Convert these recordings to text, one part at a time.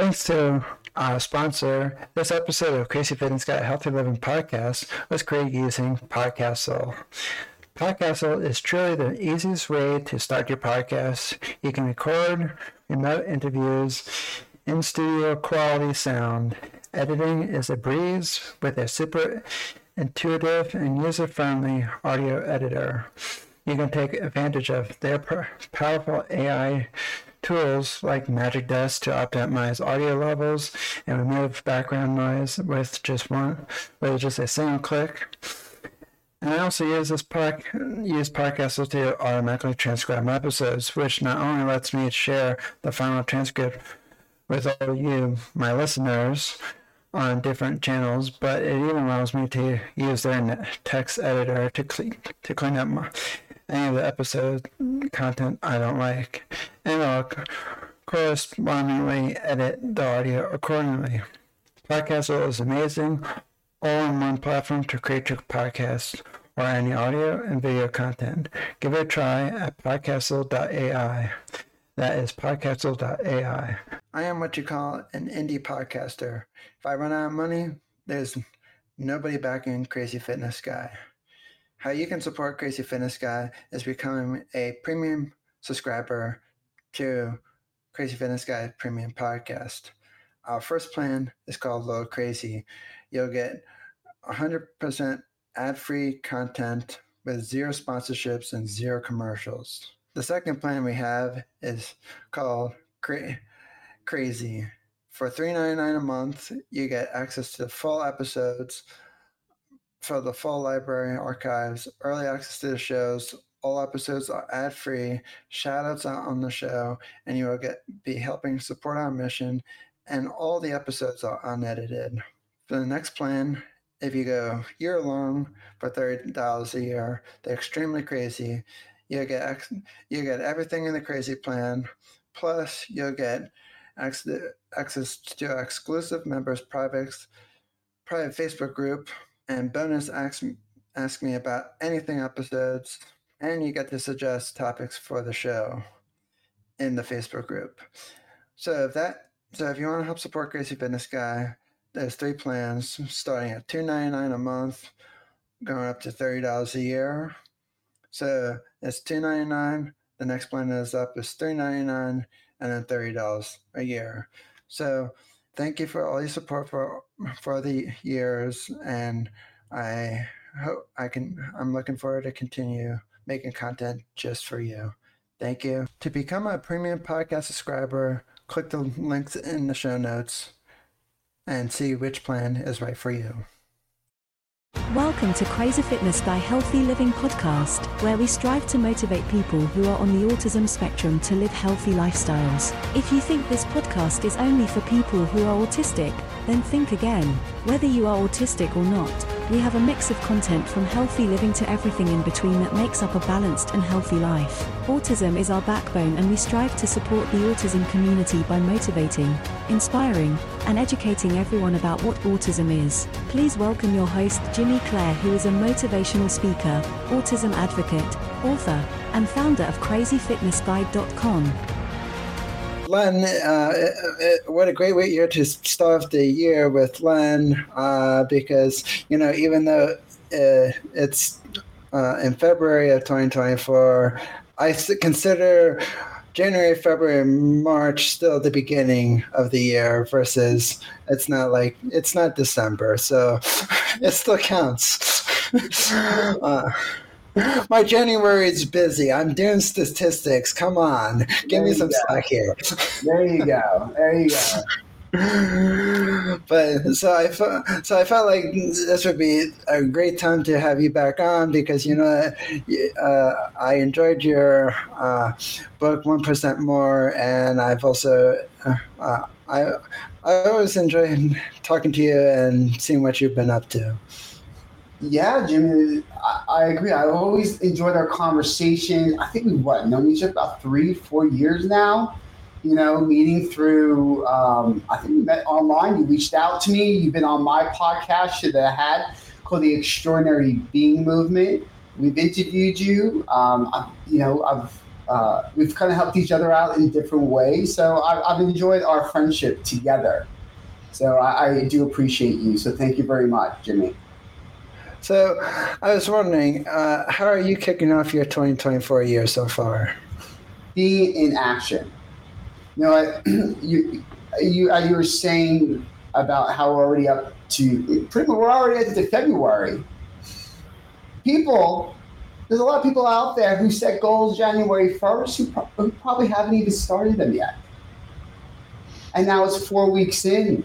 Thanks to our sponsor, this episode of Crazy Fitness Guy Healthy Living podcast was created using Podcastle. Podcastle is truly the easiest way to start your podcast. You can record remote interviews in studio quality sound. Editing is a breeze with a super intuitive and user friendly audio editor. You can take advantage of their powerful AI tools like Magic Dust to optimize audio levels and remove background noise with just one with just a single click. And I also use this park use Podcastle to automatically transcribe my episodes, which not only lets me share the final transcript with all you, my listeners, on different channels, but it even allows me to use their text editor to clean to clean up my, any of the episode content I don't like, and I'll correspondingly edit the audio accordingly. Podcastle is amazing, all-in-one platform to create your podcast or any audio and video content. Give it a try at podcastle.ai. That is podcastle.ai. I am what you call an indie podcaster. If I run out of money, there's nobody backing Crazy Fitness Guy. How you can support Crazy Fitness Guy is becoming a premium subscriber to Crazy Fitness Guy Premium Podcast. Our first plan is called Low Crazy. You'll get 100% ad free content with zero sponsorships and zero commercials. The second plan we have is called Cra- Crazy. For $3.99 a month, you get access to full episodes for the full library archives, early access to the shows. All episodes are ad free, shout outs on the show, and you will get be helping support our mission. And all the episodes are unedited. For the next plan, if you go year long for thirty dollars a year, they're extremely crazy. You get you get everything in the crazy plan, plus you'll get access to exclusive members' private private Facebook group and bonus ask ask me about anything episodes, and you get to suggest topics for the show in the Facebook group. So if that so if you want to help support Crazy Fitness Guy, there's three plans starting at two ninety nine a month, going up to thirty dollars a year. So it's two ninety nine. The next plan is up is three ninety nine, and then thirty dollars a year. So thank you for all your support for for the years, and I hope I can. I'm looking forward to continue making content just for you. Thank you. To become a premium podcast subscriber, click the links in the show notes and see which plan is right for you. Welcome to Crazy Fitness Guy Healthy Living Podcast, where we strive to motivate people who are on the autism spectrum to live healthy lifestyles. If you think this podcast is only for people who are autistic, then think again. Whether you are autistic or not, we have a mix of content from healthy living to everything in between that makes up a balanced and healthy life. Autism is our backbone, and we strive to support the autism community by motivating, inspiring, and educating everyone about what autism is. Please welcome your host, Jimmy Clare, who is a motivational speaker, autism advocate, author, and founder of CrazyFitnessGuy.com. Len, uh, uh, uh, what a great year to start the year with Len, uh, because you know even though uh, it's uh, in February of 2024, I consider January, February, March still the beginning of the year versus it's not like it's not December, so it still counts. uh, my January is busy. I'm doing statistics. Come on, give there me some slack here. There you go. There you go. but so I felt so I felt like this would be a great time to have you back on because you know uh, I enjoyed your uh, book One Percent More, and I've also uh, uh I I always enjoy talking to you and seeing what you've been up to. Yeah, Jimmy, I, I, agree. I always enjoyed our conversation. I think we what known each other about three, four years now. You know, meeting through. Um, I think we met online. You reached out to me. You've been on my podcast that I had called the Extraordinary Being Movement. We've interviewed you. Um, I've, you know, I've uh, we've kind of helped each other out in different ways. So I, have enjoyed our friendship together. So I, I, do appreciate you. So thank you very much, Jimmy. So I was wondering, uh, how are you kicking off your 2024 year so far? Being in action. You know, you you uh, you were saying about how we're already up to pretty much we're already at the February. People, there's a lot of people out there who set goals January 1st who, pro- who probably haven't even started them yet. And now it's four weeks in,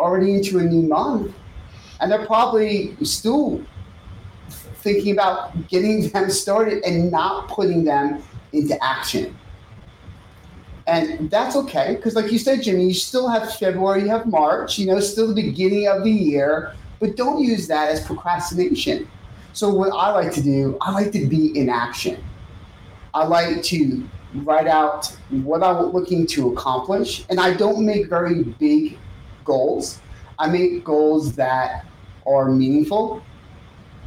already into a new month, and they're probably still thinking about getting them started and not putting them into action. And that's okay, because like you said, Jimmy, you still have February, you have March, you know, still the beginning of the year, but don't use that as procrastination. So what I like to do, I like to be in action. I like to write out what I'm looking to accomplish, and I don't make very big goals. I make goals that are meaningful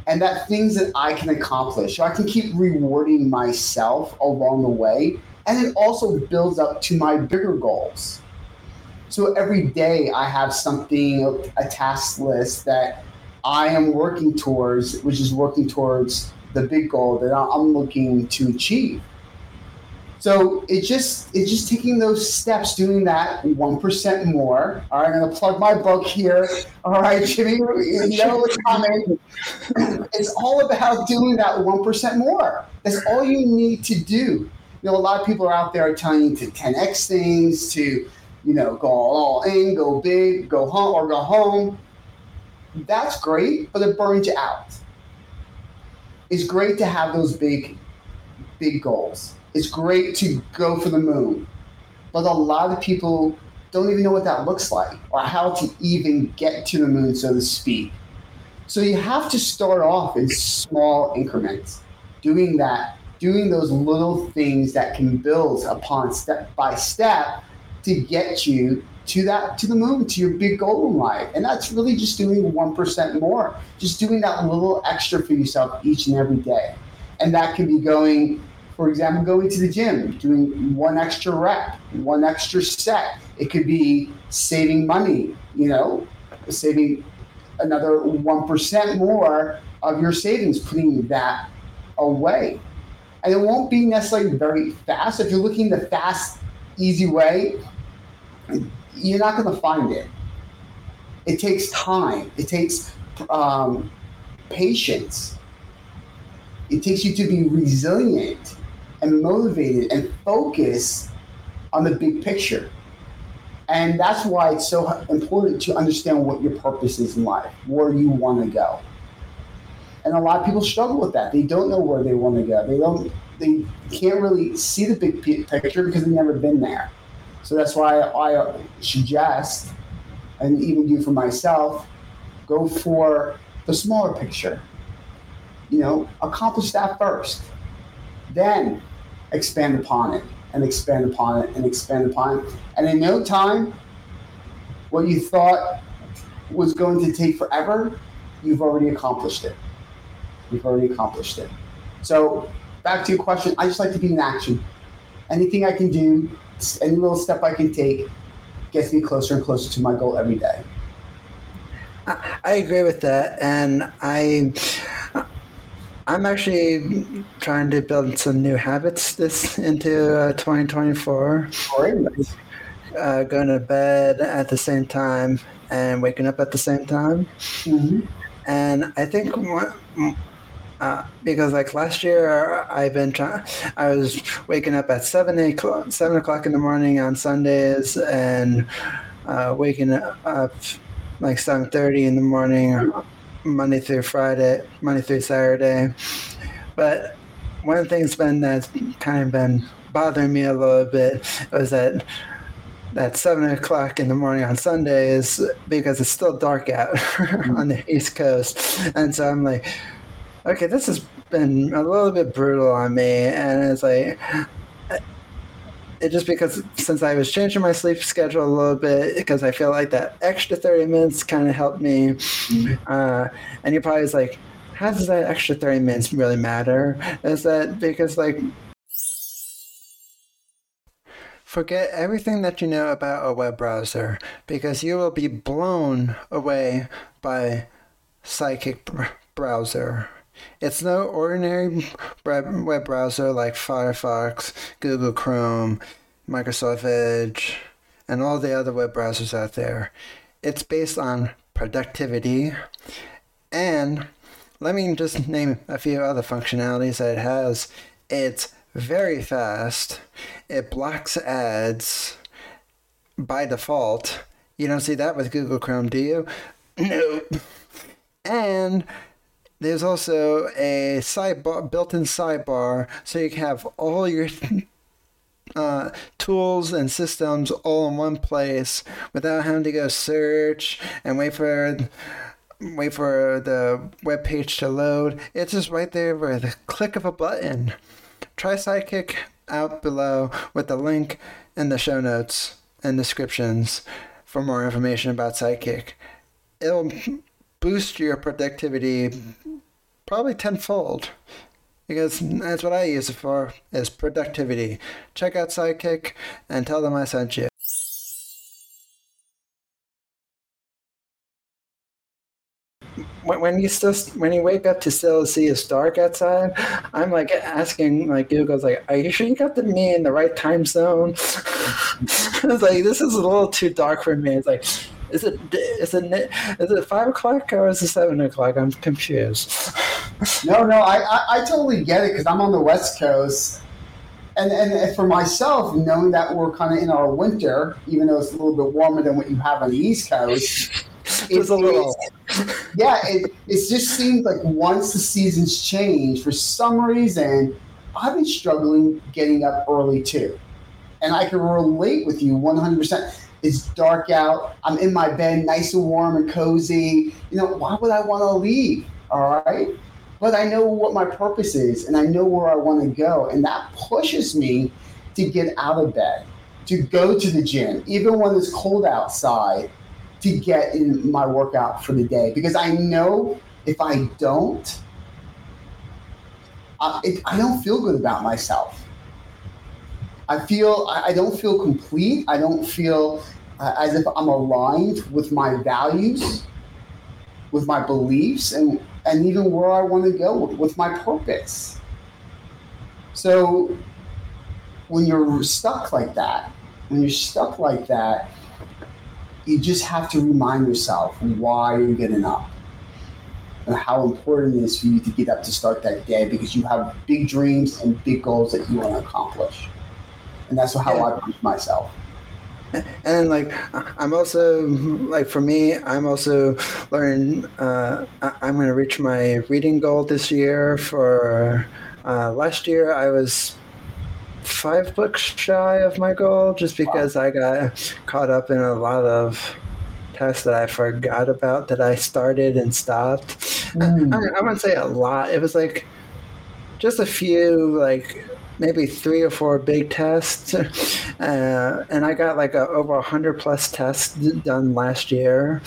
and that things that I can accomplish. So I can keep rewarding myself along the way and it also builds up to my bigger goals. So every day I have something, a task list that I am working towards, which is working towards the big goal that I'm looking to achieve. So it's just it's just taking those steps, doing that one percent more. All right, I'm gonna plug my book here. All right, Jimmy, you know what's coming. It's all about doing that one percent more. That's all you need to do know, a lot of people are out there telling you to 10x things, to, you know, go all in, go big, go home or go home. That's great, but it burns you out. It's great to have those big, big goals. It's great to go for the moon. But a lot of people don't even know what that looks like or how to even get to the moon, so to speak. So you have to start off in small increments, doing that doing those little things that can build upon step by step to get you to that to the moon to your big goal in life. And that's really just doing 1% more just doing that little extra for yourself each and every day. And that can be going for example going to the gym doing one extra rep one extra set. It could be saving money you know saving another 1% more of your savings putting that away and it won't be necessarily very fast. If you're looking the fast, easy way, you're not going to find it. It takes time. It takes um, patience. It takes you to be resilient and motivated and focus on the big picture. And that's why it's so important to understand what your purpose is in life, where you want to go and a lot of people struggle with that. They don't know where they want to go. They don't. They can't really see the big picture because they've never been there. So that's why I uh, suggest, and even do for myself, go for the smaller picture. You know, accomplish that first, then expand upon it and expand upon it and expand upon it. And in no time, what you thought was going to take forever, you've already accomplished it. We've already accomplished it. So back to your question, I just like to be in action. Anything I can do, any little step I can take, gets me closer and closer to my goal every day. I agree with that, and I. I'm actually trying to build some new habits this into uh, 2024. Uh, going to bed at the same time and waking up at the same time. Mm-hmm. And I think uh, because like last year I've been trying. I was waking up at seven o'clock, seven o'clock in the morning on Sundays, and uh, waking up like seven thirty in the morning, Monday through Friday, Monday through Saturday. But one things been that's kind of been bothering me a little bit was that that seven o'clock in the morning on Sundays because it's still dark out on the East Coast, and so I'm like okay, this has been a little bit brutal on me, and it's like it just because since I was changing my sleep schedule a little bit because I feel like that extra thirty minutes kind of helped me, mm-hmm. uh, and you're probably like, how does that extra thirty minutes really matter? Is that because like Forget everything that you know about a web browser because you will be blown away by Sidekick browser. It's no ordinary web browser like Firefox, Google Chrome, Microsoft Edge, and all the other web browsers out there. It's based on productivity and let me just name a few other functionalities that it has. It's very fast. It blocks ads by default. You don't see that with Google Chrome, do you? No. And there's also a sidebar, built-in sidebar, so you can have all your uh, tools and systems all in one place without having to go search and wait for wait for the web page to load. It's just right there with a click of a button. Try Sidekick out below with the link in the show notes and descriptions for more information about Sidekick. It'll boost your productivity probably tenfold because that's what I use it for is productivity. Check out Sidekick and tell them I sent you. when you still when you wake up to still see it's dark outside, I'm like asking like Google's like, are you sure you got the me in the right time zone? I was like this is a little too dark for me. It's like, is it is it is it five o'clock or is it seven o'clock? I'm confused. no, no, I I, I totally get it because I'm on the West Coast. And, and for myself, knowing that we're kind of in our winter, even though it's a little bit warmer than what you have on the East Coast, it's a little. yeah, it, it just seems like once the seasons change, for some reason, I've been struggling getting up early too. And I can relate with you 100%. It's dark out. I'm in my bed, nice and warm and cozy. You know, why would I want to leave? All right. But I know what my purpose is and I know where I want to go. And that pushes me to get out of bed, to go to the gym, even when it's cold outside to get in my workout for the day because I know if I don't, I, it, I don't feel good about myself. I feel I don't feel complete. I don't feel Uh, as if I'm aligned with my values, with my beliefs, and and even where I want to go with my purpose. So when you're stuck like that, when you're stuck like that, you just have to remind yourself why you're getting up and how important it is for you to get up to start that day because you have big dreams and big goals that you want to accomplish. And that's how yeah. I push myself. And like, I'm also like for me, I'm also learning. Uh, I'm going to reach my reading goal this year. For uh, last year, I was five books shy of my goal just because wow. I got caught up in a lot of tests that I forgot about that I started and stopped. Mm. I, I wouldn't say a lot. It was like just a few, like maybe three or four big tests, uh, and I got like a, over a hundred plus tests done last year,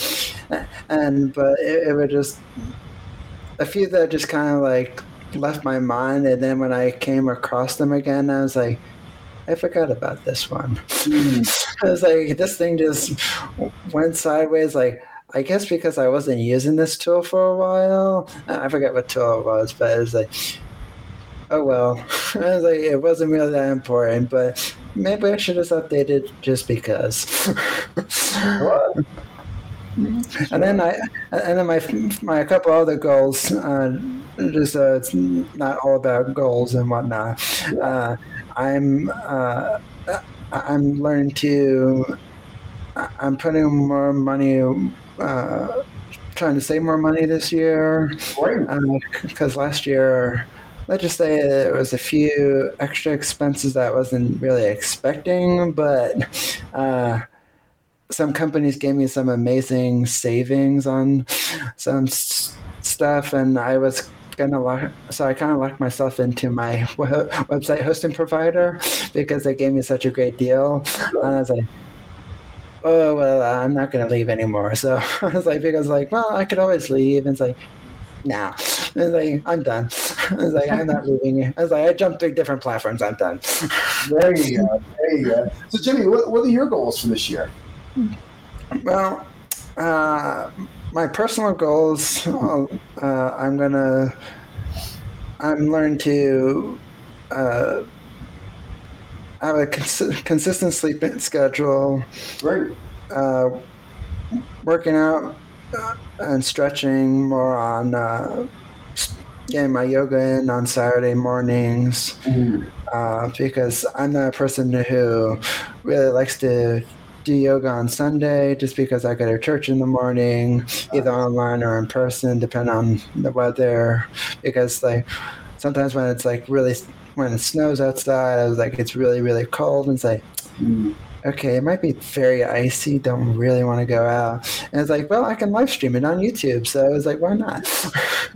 and but it, it was just a few that just kind of like left my mind, and then when I came across them again, I was like, I forgot about this one. Mm. I was like, this thing just went sideways. Like, I guess because I wasn't using this tool for a while. I forget what tool it was, but it was like, oh well. I was like, it wasn't really that important, but maybe I should have updated just because. and then I, and then my my couple other goals. Uh, just uh, it's not all about goals and whatnot. Uh, I'm uh, I'm learning to. I'm putting more money. Uh, trying to save more money this year because uh, last year let's just say there was a few extra expenses that I wasn't really expecting, but uh, some companies gave me some amazing savings on some s- stuff, and I was gonna lock, so I kind of locked myself into my website hosting provider because they gave me such a great deal, and I was like, oh well, I'm not gonna leave anymore. So I was like, because like, well, I could always leave, and it's like, nah. I was like, I'm done. I was like, I'm not leaving. I was like, I jumped through different platforms. I'm done. There you go. there you go. So, Jimmy, what, what are your goals for this year? Well, uh, my personal goals, uh, I'm gonna, I'm learning to uh, have a cons- consistent sleep schedule. Great. Uh, working out and stretching more on uh, getting my yoga in on Saturday mornings Mm. uh, because I'm not a person who really likes to do yoga on Sunday just because I go to church in the morning, either online or in person, depending on the weather. Because like sometimes when it's like really when it snows outside, I was like it's really really cold and it's like Mm. Okay, it might be very icy. Don't really want to go out. And it's like, well, I can live stream it on YouTube. So I was like, why not?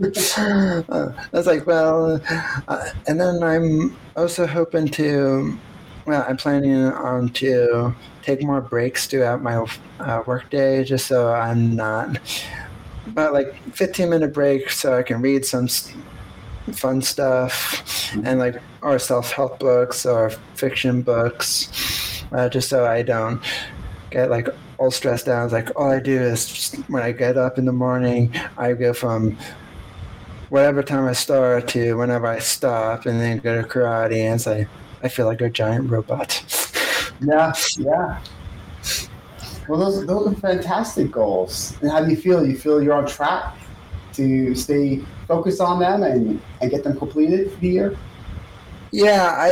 I was like, well, uh, and then I'm also hoping to, well, I'm planning on to take more breaks throughout my uh, workday just so I'm not, about like 15 minute break so I can read some fun stuff and like, or self help books or fiction books uh, just so I don't get like all stressed out. It's like all I do is when I get up in the morning, I go from whatever time I start to whenever I stop, and then go to karate. And it's I feel like a giant robot. Yeah, yeah. Well, those those are fantastic goals. And how do you feel? You feel you're on track to stay focused on them and, and get them completed for the year? Yeah, I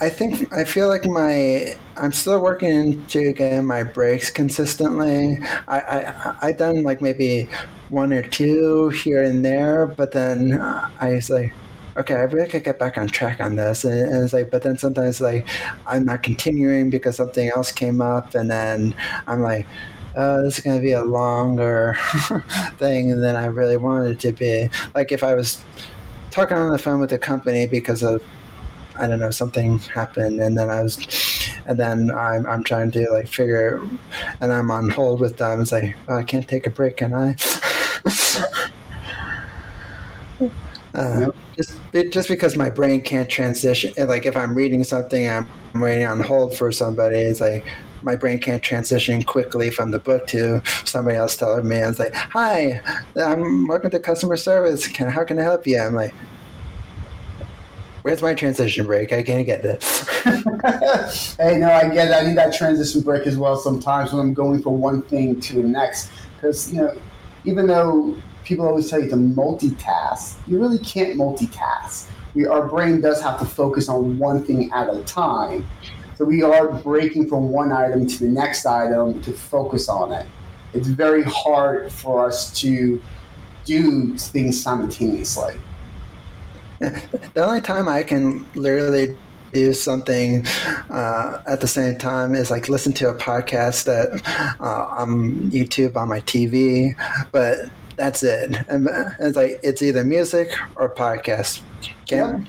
I think I feel like my I'm still working to get my breaks consistently. I I I done like maybe one or two here and there, but then uh, I was like, okay, I really could get back on track on this, and, and it's like, but then sometimes like I'm not continuing because something else came up, and then I'm like. Oh, this is going to be a longer thing than I really wanted it to be. Like if I was talking on the phone with the company because of I don't know, something happened, and then I was, and then I'm, I'm trying to like figure, and I'm on hold with them. It's like, oh, I can't take a break, can I? uh, Yep. just, it- just because my brain can't transition, like if I'm reading something, I'm waiting on hold for somebody. It's like my brain can't transition quickly from the book to somebody else telling me. It's like, hi, I'm welcome to customer service. Can how can I help you? I'm like, where's my transition break? I can't get this. hey, no, I get it. I need that transition break as well sometimes when I'm going from one thing to the next. Because, you know, even though people always tell you to multitask, you really can't multitask. We, our brain does have to focus on one thing at a time. So we are breaking from one item to the next item to focus on it. It's very hard for us to do things simultaneously. The only time I can literally do something uh, at the same time is like listen to a podcast that uh, on YouTube on my TV, but that's it. And it's like it's either music or podcast. Can't,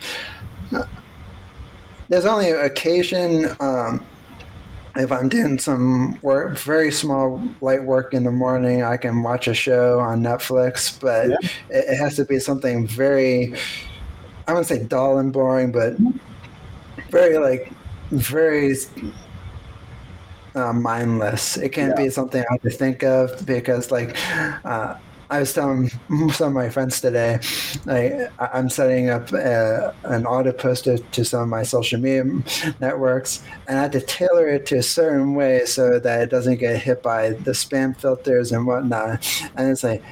There's only occasion um, if I'm doing some work, very small light work in the morning, I can watch a show on Netflix, but Yeah. it, it has to be something very, I wouldn't say dull and boring, but very like, very uh, mindless. It can't be something I have to think of because like, uh, I was telling some of my friends today, like I'm setting up uh an auto poster to some of my social media networks, and I had to tailor it to a certain way so that it doesn't get hit by the spam filters and whatnot. And it's like,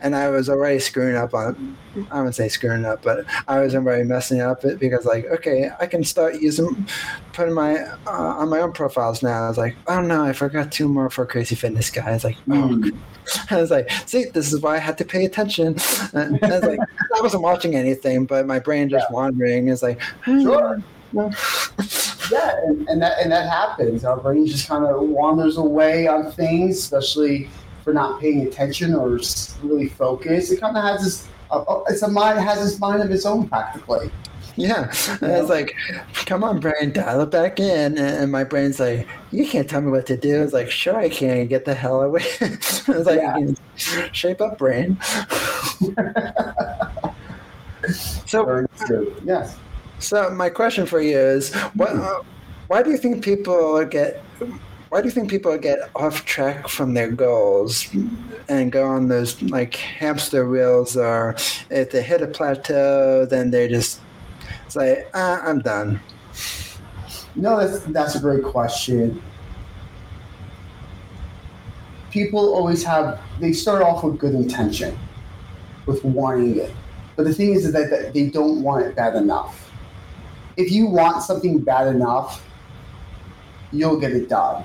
and I was already screwing up on, I wouldn't say screwing up, but I was already messing up it because like, okay, I can start using, putting my, uh, on my own profiles now. I was like, oh no, I forgot two more for Crazy Fitness Guy. I was like, oh, Mm. I was like, see, this is why I had to pay attention. And I was like, I wasn't watching anything, but my brain just wandering is like, Sure. no. Yeah, and, and that and that happens. Our brain just kind of wanders away on things, especially for not paying attention or really focused. It kind of has this. Uh, uh, it's a mind it has this mind of its own, practically. Yeah. And it's like, come on, brain, dial it back in. And and my brain's like, you can't tell me what to do. It's like, sure I can. Get the hell away. it's like, Yeah. shape up, brain. so, Yes. so my question for you is, what, uh, why do you think people get why do you think people get off track from their goals and go on those like hamster wheels or if they hit a plateau then they just say ah, i'm done no that's that's a great question. People always have they start off with good intention with wanting it. But the thing is that, that they don't want it bad enough. If you want something bad enough you'll get it done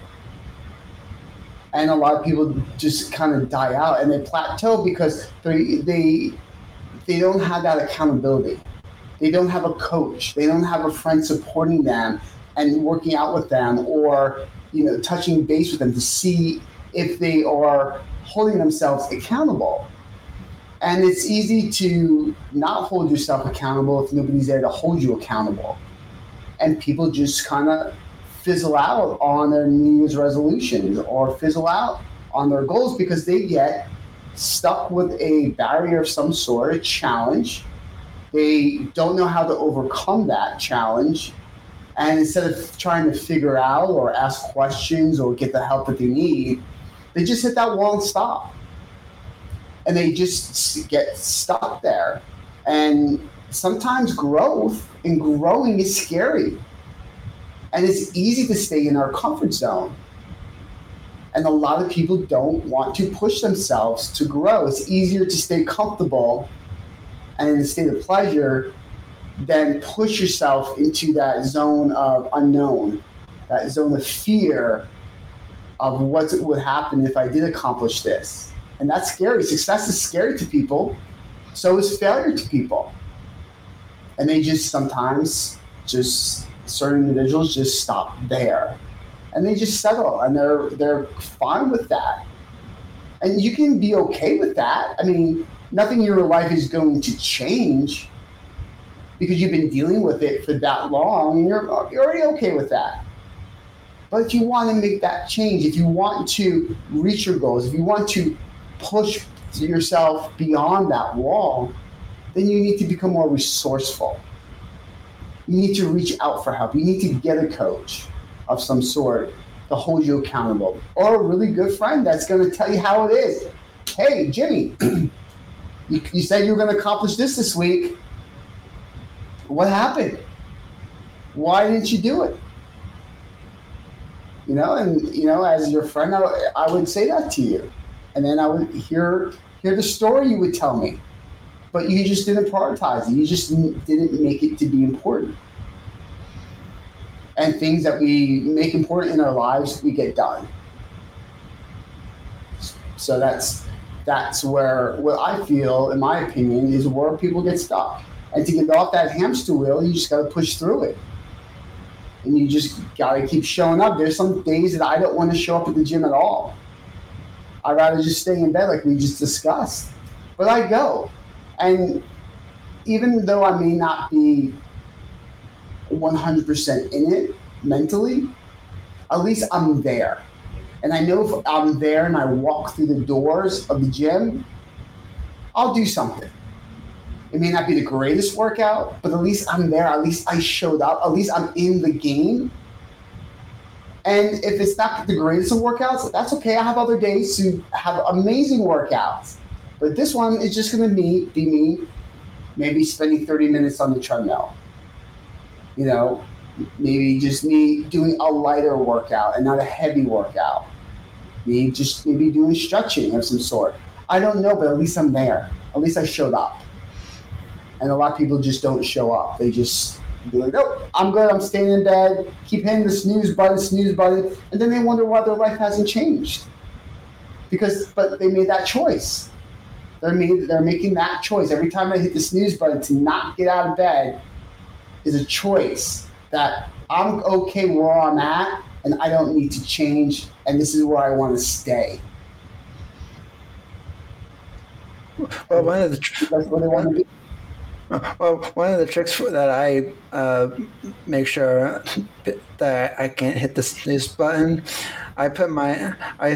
and a lot of people just kind of die out and they plateau because they they they don't have that accountability. They don't have a coach. They don't have a friend supporting them and working out with them or you know touching base with them to see if they are holding themselves accountable. And it's easy to not hold yourself accountable if nobody's there to hold you accountable. And people just kind of fizzle out on their New Year's resolutions or fizzle out on their goals because they get stuck with a barrier of some sort, a challenge. They don't know how to overcome that challenge. And instead of trying to figure out or ask questions or get the help that they need, they just hit that wall and stop. And they just get stuck there. And sometimes growth and growing is scary and it's easy to stay in our comfort zone. And a lot of people don't want to push themselves to grow. It's easier to stay comfortable and in a state of pleasure than push yourself into that zone of unknown, that zone of fear of what would happen if I did accomplish this. And that's scary. Success is scary to people. So is failure to people. And they just sometimes just certain individuals just stop there. And they just settle and they're they're fine with that. And you can be okay with that. I mean nothing in your life is going to change because you've been dealing with it for that long and you're, you're already okay with that. But if you want to make that change if you want to reach your goals if you want to push yourself beyond that wall then you need to become more resourceful you need to reach out for help. You need to get a coach of some sort to hold you accountable, or a really good friend that's going to tell you how it is. Hey, Jimmy, you, you said you were going to accomplish this this week. What happened? Why didn't you do it? You know, and you know, as your friend, I, I would say that to you, and then I would hear hear the story you would tell me but you just didn't prioritize it. You just didn't make it to be important. And things that we make important in our lives, we get done. So that's that's where what I feel, in my opinion, is where people get stuck. And to get off that hamster wheel, you just got to push through it. And you just got to keep showing up. There's some days that I don't want to show up at the gym at all. I'd rather just stay in bed, like we just discussed. But I go and even though I may not be 100% in it mentally, at least I'm there. And I know if I'm there and I walk through the doors of the gym, I'll do something. It may not be the greatest workout, but at least I'm there. At least I showed up. At least I'm in the game. And if it's not the greatest of workouts, that's okay. I have other days to have amazing workouts. But this one is just going to be, be me maybe spending 30 minutes on the treadmill. You know, maybe just me doing a lighter workout and not a heavy workout. Me just maybe doing stretching of some sort. I don't know, but at least I'm there. At least I showed up. And a lot of people just don't show up. They just be like, nope, I'm good. I'm staying in bed. Keep hitting the snooze button, snooze button. And then they wonder why their life hasn't changed. Because, but they made that choice. They're, made, they're making that choice. Every time I hit the snooze button to not get out of bed is a choice that I'm okay where I'm at and I don't need to change, and this is where I want to stay. Well, one of the tr- that's what they want to be. Well, one of the tricks that I uh, make sure that I can't hit the snooze button, I put my I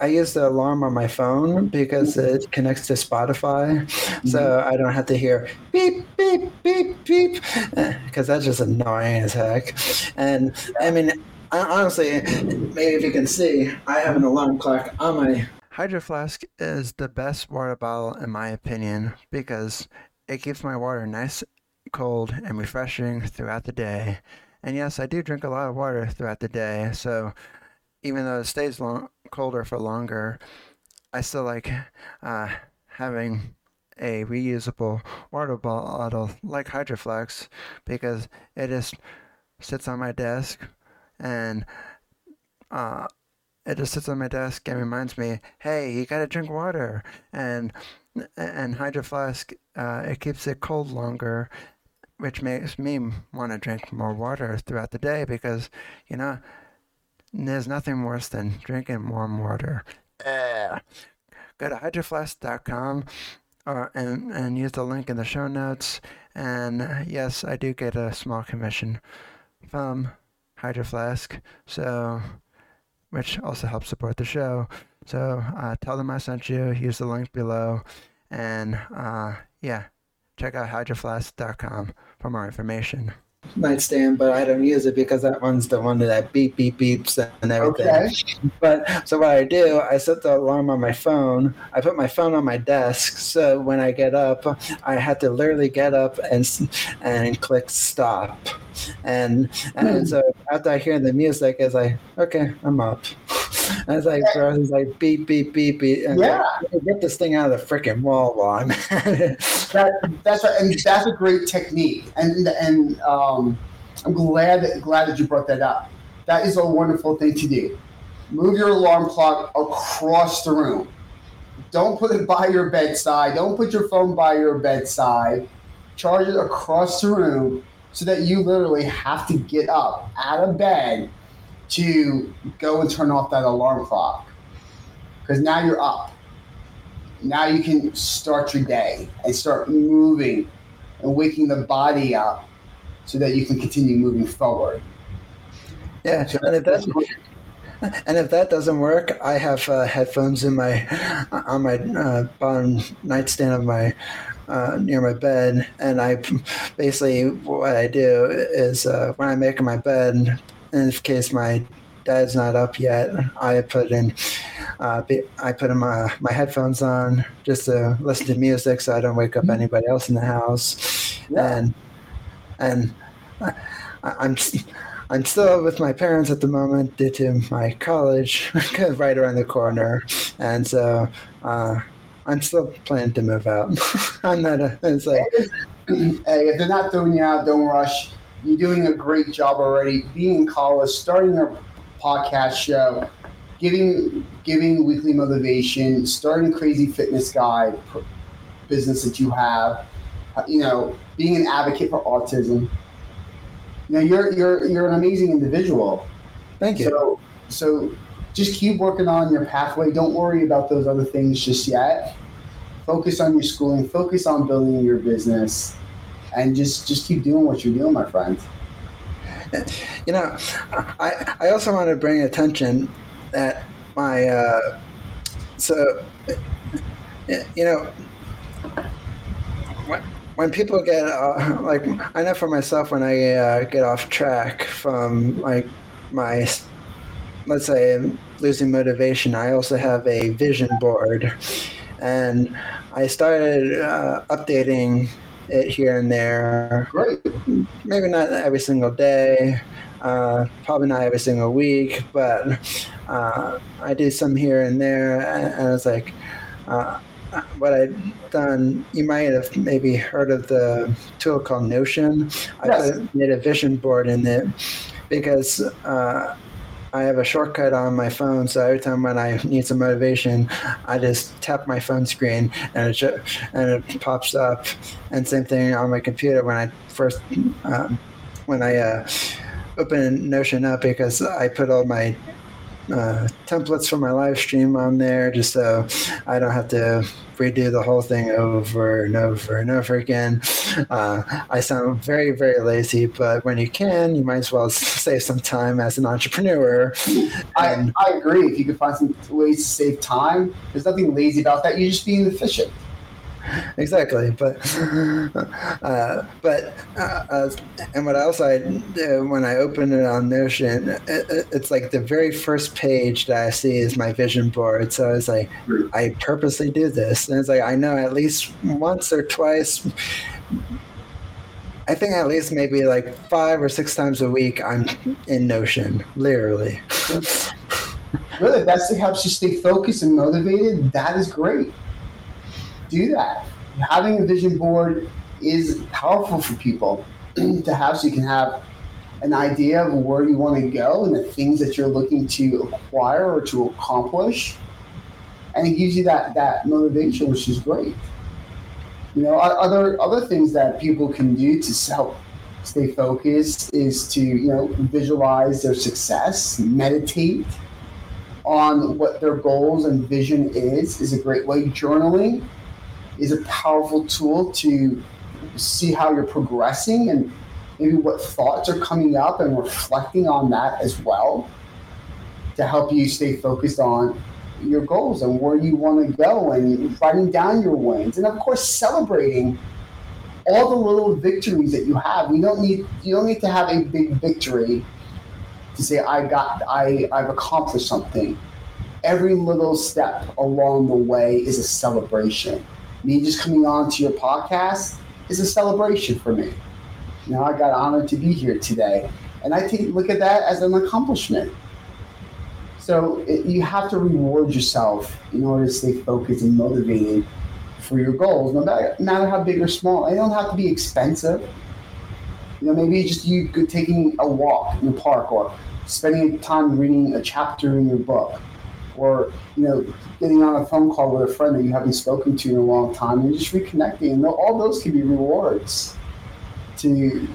I use the alarm on my phone because mm-hmm. it connects to Spotify, so mm-hmm. I don't have to hear beep beep beep beep eh, because that's just annoying as heck. And I mean, honestly, maybe if you can see, I have an alarm clock on my Hydro Flask is the best water bottle in my opinion because it keeps my water nice, cold, and refreshing throughout the day. And yes, I do drink a lot of water throughout the day, so even though it stays long, colder for longer, I still like uh, having a reusable water bottle like Hydro Flask because it just sits on my desk and uh, it just sits on my desk and reminds me, hey, you gotta drink water. And and Hydro uh, it keeps it cold longer, which makes me want to drink more water throughout the day because, you know, there's nothing worse than drinking warm water. Uh, go to hydroflask.com uh, and, and use the link in the show notes. And yes, I do get a small commission from Hydro Flask. So which also helps support the show. So uh, tell them I sent you. Use the link below. And uh, yeah, check out hydroflask.com for more information. Nightstand, but I don't use it because that one's the one that beep beep beeps and everything. Okay. But so what I do, I set the alarm on my phone. I put my phone on my desk, so when I get up, I have to literally get up and and click stop and and hmm. so after I hear the music, it's like, okay, I'm up. And it's like, bro, it's like beep, beep, beep, beep. And yeah. Like, get this thing out of the freaking wall while I'm that, that's a, and that's a great technique. And and uh, um, I'm glad that glad that you brought that up. That is a wonderful thing to do. Move your alarm clock across the room. Don't put it by your bedside. Don't put your phone by your bedside. Charge it across the room so that you literally have to get up out of bed to go and turn off that alarm clock. Because now you're up. Now you can start your day and start moving and waking the body up so that you can continue moving forward. Yeah, and if that and if that doesn't work, I have uh, headphones in my on my uh, bottom nightstand of my uh, near my bed, and I basically what I do is uh, when I make my bed, in case my dad's not up yet, I put in uh, I put in my, my headphones on just to listen to music, so I don't wake up mm-hmm. anybody else in the house, yeah. and and I'm. I'm still with my parents at the moment due to my college right around the corner, and so uh, I'm still planning to move out. I'm not a. It's like, hey, if they're not throwing you out, don't rush. You're doing a great job already. Being in college, starting a podcast show, giving giving weekly motivation, starting Crazy Fitness Guide business that you have. Uh, you know, being an advocate for autism. Know, you're you're you're an amazing individual. Thank you. So so just keep working on your pathway. Don't worry about those other things just yet. Focus on your schooling. Focus on building your business, and just just keep doing what you're doing, my friend. You know, I I also want to bring attention that my uh, so you know when, people get uh, like I know for myself when I uh, get off track from like my let's say losing motivation, I also have a vision board. And I started uh, updating it here and there. Great. Maybe not every single day, uh, probably not every single week, but uh, I do some here and there. And I was like, uh, what I've done, you might have maybe heard of the tool called Notion. Yes. I made a vision board in it because uh, I have a shortcut on my phone, so every time when I need some motivation, I just tap my phone screen and it and it pops up. And same thing on my computer when I first um, when I uh, open Notion up because I put all my uh, templates for my live stream on there, just so I don't have to redo the whole thing over and over and over again. Uh, I sound very, very lazy, but when you can, you might as well save some time as an entrepreneur. I, I agree. If you can find some ways to save time, there's nothing lazy about that. You're just being efficient exactly. But uh, but uh, uh, and what else I do when I open it on Notion, it, it's like the very first page that I see is my vision board. So it's like I purposely do this, and it's like I know at least once or twice. I think at least maybe like five or six times a week I'm in Notion, literally. really, that's what helps you stay focused and motivated. That is great do that. Having a vision board is powerful for people to have so you can have an idea of where you want to go and the things that you're looking to acquire or to accomplish. And it gives you that, that motivation, which is great. You know, other other things that people can do to help stay focused is to, you know, visualize their success, meditate on what their goals and vision is, is a great way. Journaling is a powerful tool to see how you're progressing and maybe what thoughts are coming up and reflecting on that as well to help you stay focused on your goals and where you want to go and writing down your wins and of course celebrating all the little victories that you have. You don't need you don't need to have a big victory to say I got I I've accomplished something. Every little step along the way is a celebration me just coming on to your podcast is a celebration for me. You know, I got honored to be here today, and I take look at that as an accomplishment. So it, you have to reward yourself in order to stay focused and motivated for your goals, no matter, no matter how big or small. They don't have to be expensive. You know, maybe just you taking a walk in the park or spending time reading a chapter in your book or you know getting on a phone call with a friend that you haven't spoken to in a long time and just reconnecting. And all those can be rewards to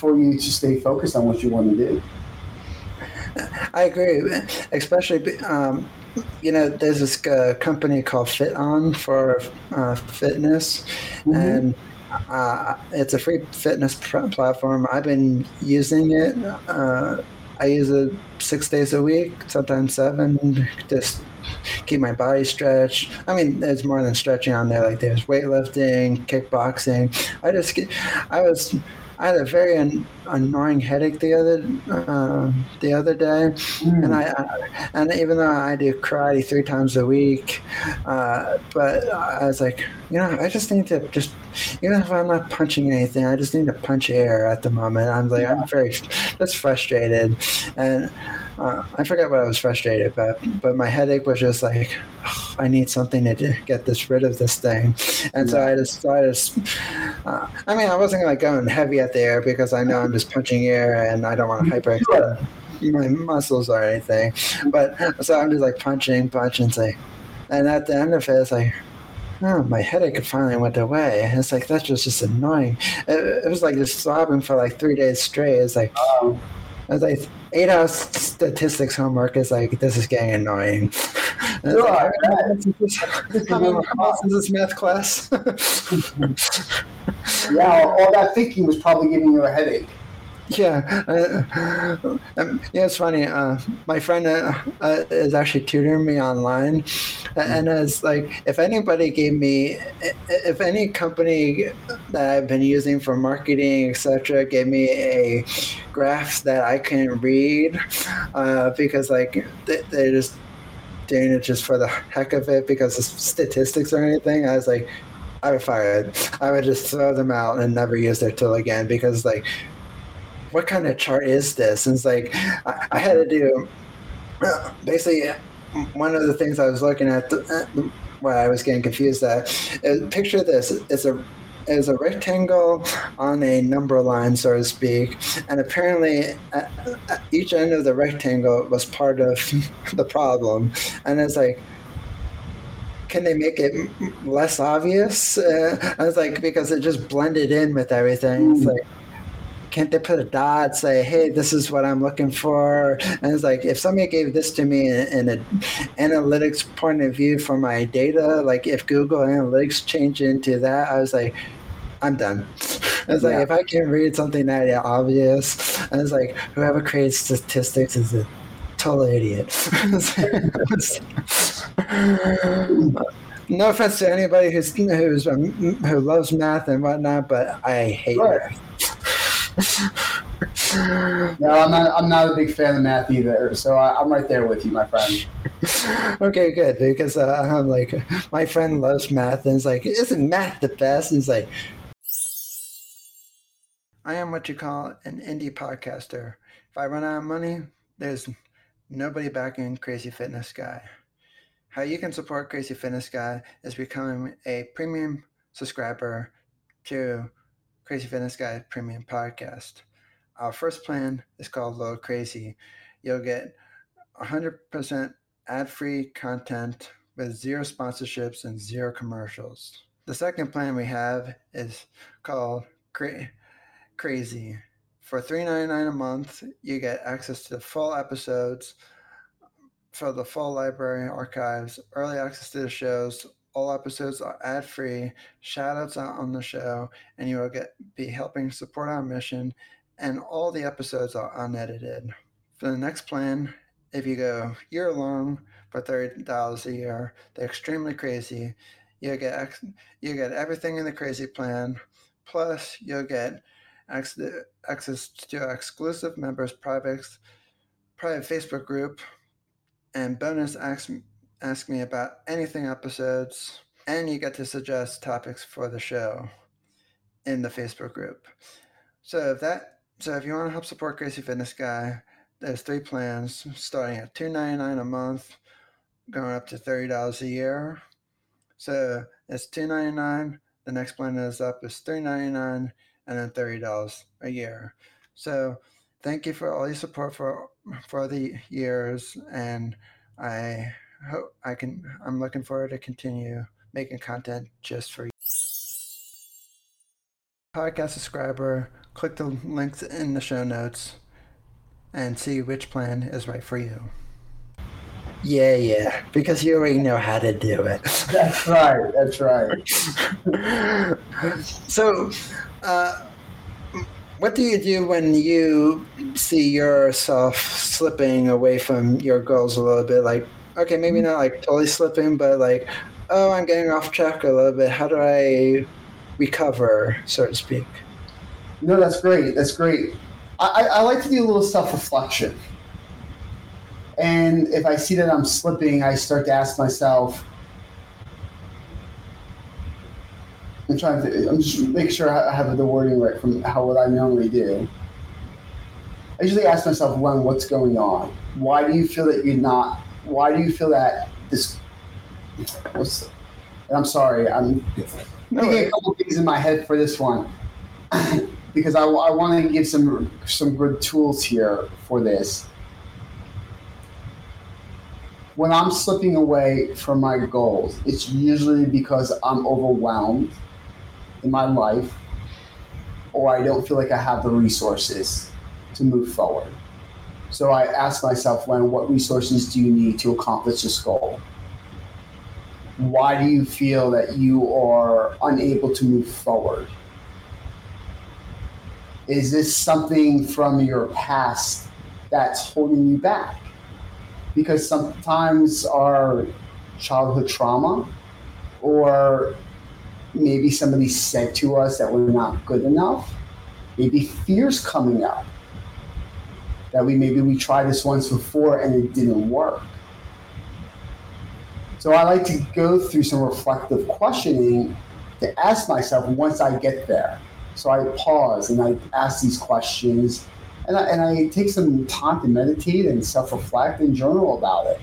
for you to stay focused on what you want to do. I agree. Especially um, you know there's this uh, company called FitOn for uh, fitness. Mm-hmm. and uh, it's a free fitness pr- platform. I've been using it uh, I use it six days a week, sometimes seven, just keep my body stretched. I mean, there's more than stretching on there. Like there's weightlifting, kickboxing. I just I was I had a very an, annoying headache the other uh, the other day, mm. and I, I, and even though I do karate three times a week, uh, but I was like, you know, I just need to just even if I'm not punching anything, I just need to punch air at the moment. I'm like, yeah. I'm very just frustrated, and uh, I forget what I was frustrated about, but my headache was just like, oh, I need something to get this rid of this thing, and yeah. so I just, so I just, uh, I mean, I wasn't like going heavy at the air because I know I'm just punching air and I don't want to hyperextend my muscles or anything, but so I'm just like punching, punching, say, and at the end of it, it's like. Oh, my headache finally went away. And it's like that's just just annoying. It, it was like just sobbing for like three days straight. It's like, um, I was like, eight hours statistics homework is like this is getting annoying. Sure, this, is this math class. yeah, all that thinking was probably giving you a headache. Yeah, uh, um, yeah, it's funny. Uh, my friend uh, uh is actually tutoring me online, and it's like if anybody gave me, if any company that I've been using for marketing, etc., gave me a graph that I can read, uh, because like they, they're just doing it just for the heck of it because of statistics or anything. I was like, I would fire it. I would just throw them out and never use their tool again because like what kind of chart is this? And it's like, I, I had to do basically one of the things I was looking at, uh, where I was getting confused at, is, picture this: it's a is a rectangle on a number line, so to speak, and apparently at, at each end of the rectangle was part of the problem, and it's like can they make it less obvious? Uh, I was like, because it just blended in with everything. It's like, can't they put a dot, say, hey, this is what I'm looking for? And it's like, if somebody gave this to me in, in an analytics point of view for my data, like if Google Analytics changed into that, I was like, I'm done. It's like, yeah. if I can read something that obvious, and it's like, whoever creates statistics is a total idiot. no offense to anybody who's who's um, who loves math and whatnot, but I hate math. No, I'm not. I'm not a big fan of math either. So I, am right there with you, my friend. okay, good. Because uh, I'm like, my friend loves math, and it's like, isn't math the best? And it's like, I am what you call an indie podcaster. If I run out of money, there's nobody backing Crazy Fitness Guy. How you can support Crazy Fitness Guy is becoming a premium subscriber to Crazy Fitness Guy Premium Podcast. Our first plan is called Low Crazy. You'll get 100% ad free content with zero sponsorships and zero commercials. The second plan we have is called Cra- Crazy. For $3.99 a month, you get access to the full episodes for the full library archives, early access to the shows. All episodes are ad free, shout outs on the show, and you will get be helping support our mission. And all the episodes are unedited. For the next plan, if you go year long for thirty dollars a year, they're extremely crazy. You get you get everything in the crazy plan, plus you'll get access to exclusive members' private private Facebook group and bonus ask ask me about anything episodes, and you get to suggest topics for the show in the Facebook group. So if that so if you want to help support Crazy Fitness Guy, there's three plans starting at $2.99 a month, going up to thirty dollars a year. So it's $2.99. The next plan is up is $3.99 and then thirty dollars a year. So thank you for all your support for for the years, and I hope I can. I'm looking forward to continue making content just for you. Podcast subscriber, click the links in the show notes and see which plan is right for you. Yeah, yeah, because you already know how to do it. That's right. That's right. so, uh, what do you do when you see yourself slipping away from your goals a little bit? Like, okay, maybe not like totally slipping, but like, oh, I'm getting off track a little bit. How do I recover, so to speak? No, that's great. That's great. I, I like to do a little self reflection. And if I see that I'm slipping, I start to ask myself, I'm trying to. I'm just making sure I have the wording right from how what I normally do. I usually ask myself, when what's going on? Why do you feel that you're not? Why do you feel that this? What's? And I'm sorry, I'm no, thinking a couple things in my head for this one because I, I want to give some some good tools here for this. When I'm slipping away from my goals, it's usually because I'm overwhelmed in my life, or I don't feel like I have the resources to move forward. So I ask myself, when what resources do you need to accomplish this goal? Why do you feel that you are unable to move forward? Is this something from your past that's holding you back? Because sometimes our childhood trauma or maybe somebody said to us that we're not good enough. Maybe fears coming up that we maybe we tried this once before and it didn't work. So I like to go through some reflective questioning to ask myself once I get there. So I pause and I ask these questions and I, and I take some time to meditate and self reflect and journal about it.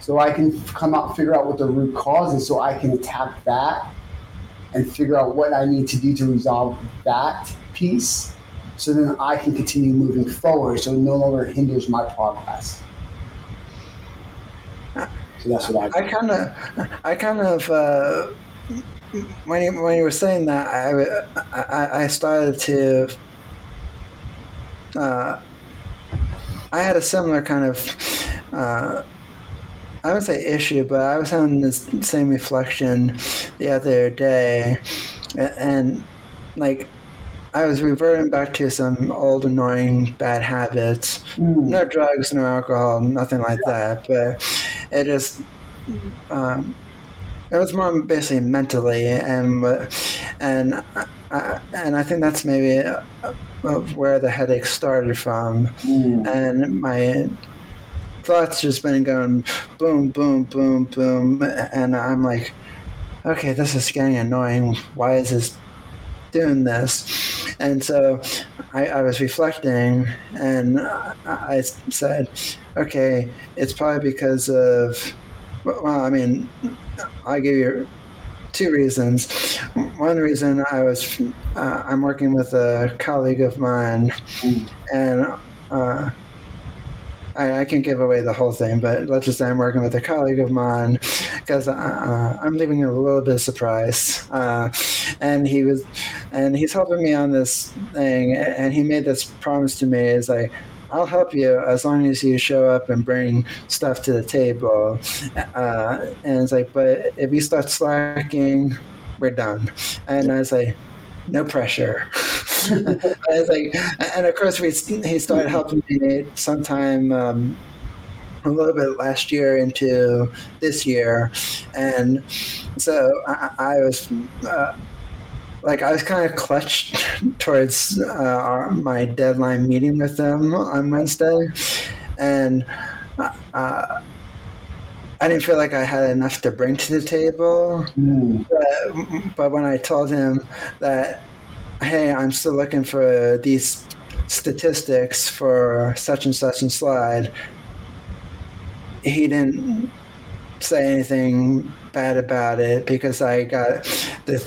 So I can come out, figure out what the root cause is so I can attack that and figure out what I need to do to resolve that piece so then I can continue moving forward so it no longer hinders my progress. So that's what I. I kind of, I kind of, uh, when you when you were saying that, I, I, I started to uh, I had a similar kind of, uh, I would say issue, but I was having this same reflection the other day, a- and like I was reverting back to some old annoying bad habits. Mm. No drugs, no alcohol, nothing like that. But it just, um, it was more basically mentally, and and I, and I think that's maybe uh, of where the headache started from, Mm. and my thoughts just been going boom, boom, boom, boom, and I'm like, okay, this is getting annoying. Why is this doing this? And so I, I was reflecting, and I, I said, okay, it's probably because of, well, I mean, I'll give you two reasons. One reason I was, uh, I'm working with a colleague of mine, and uh, I, I can't give away the whole thing, but let's just say I'm working with a colleague of mine because uh, I'm leaving a little bit of surprise. Uh, and he was, and he's helping me on this thing, and he made this promise to me: is like, I'll help you as long as you show up and bring stuff to the table. Uh, and it's like, but if you start slacking, we're done. And I was like, no pressure. Like, and of course, we, he started helping me sometime um, a little bit last year into this year. And so I, I was. Uh, like I was kind of clutched towards uh, our, my deadline meeting with them on Wednesday, and uh, I didn't feel like I had enough to bring to the table. Mm. But, but when I told him that, hey, I'm still looking for these statistics for such and such and slide, he didn't say anything bad about it because I got the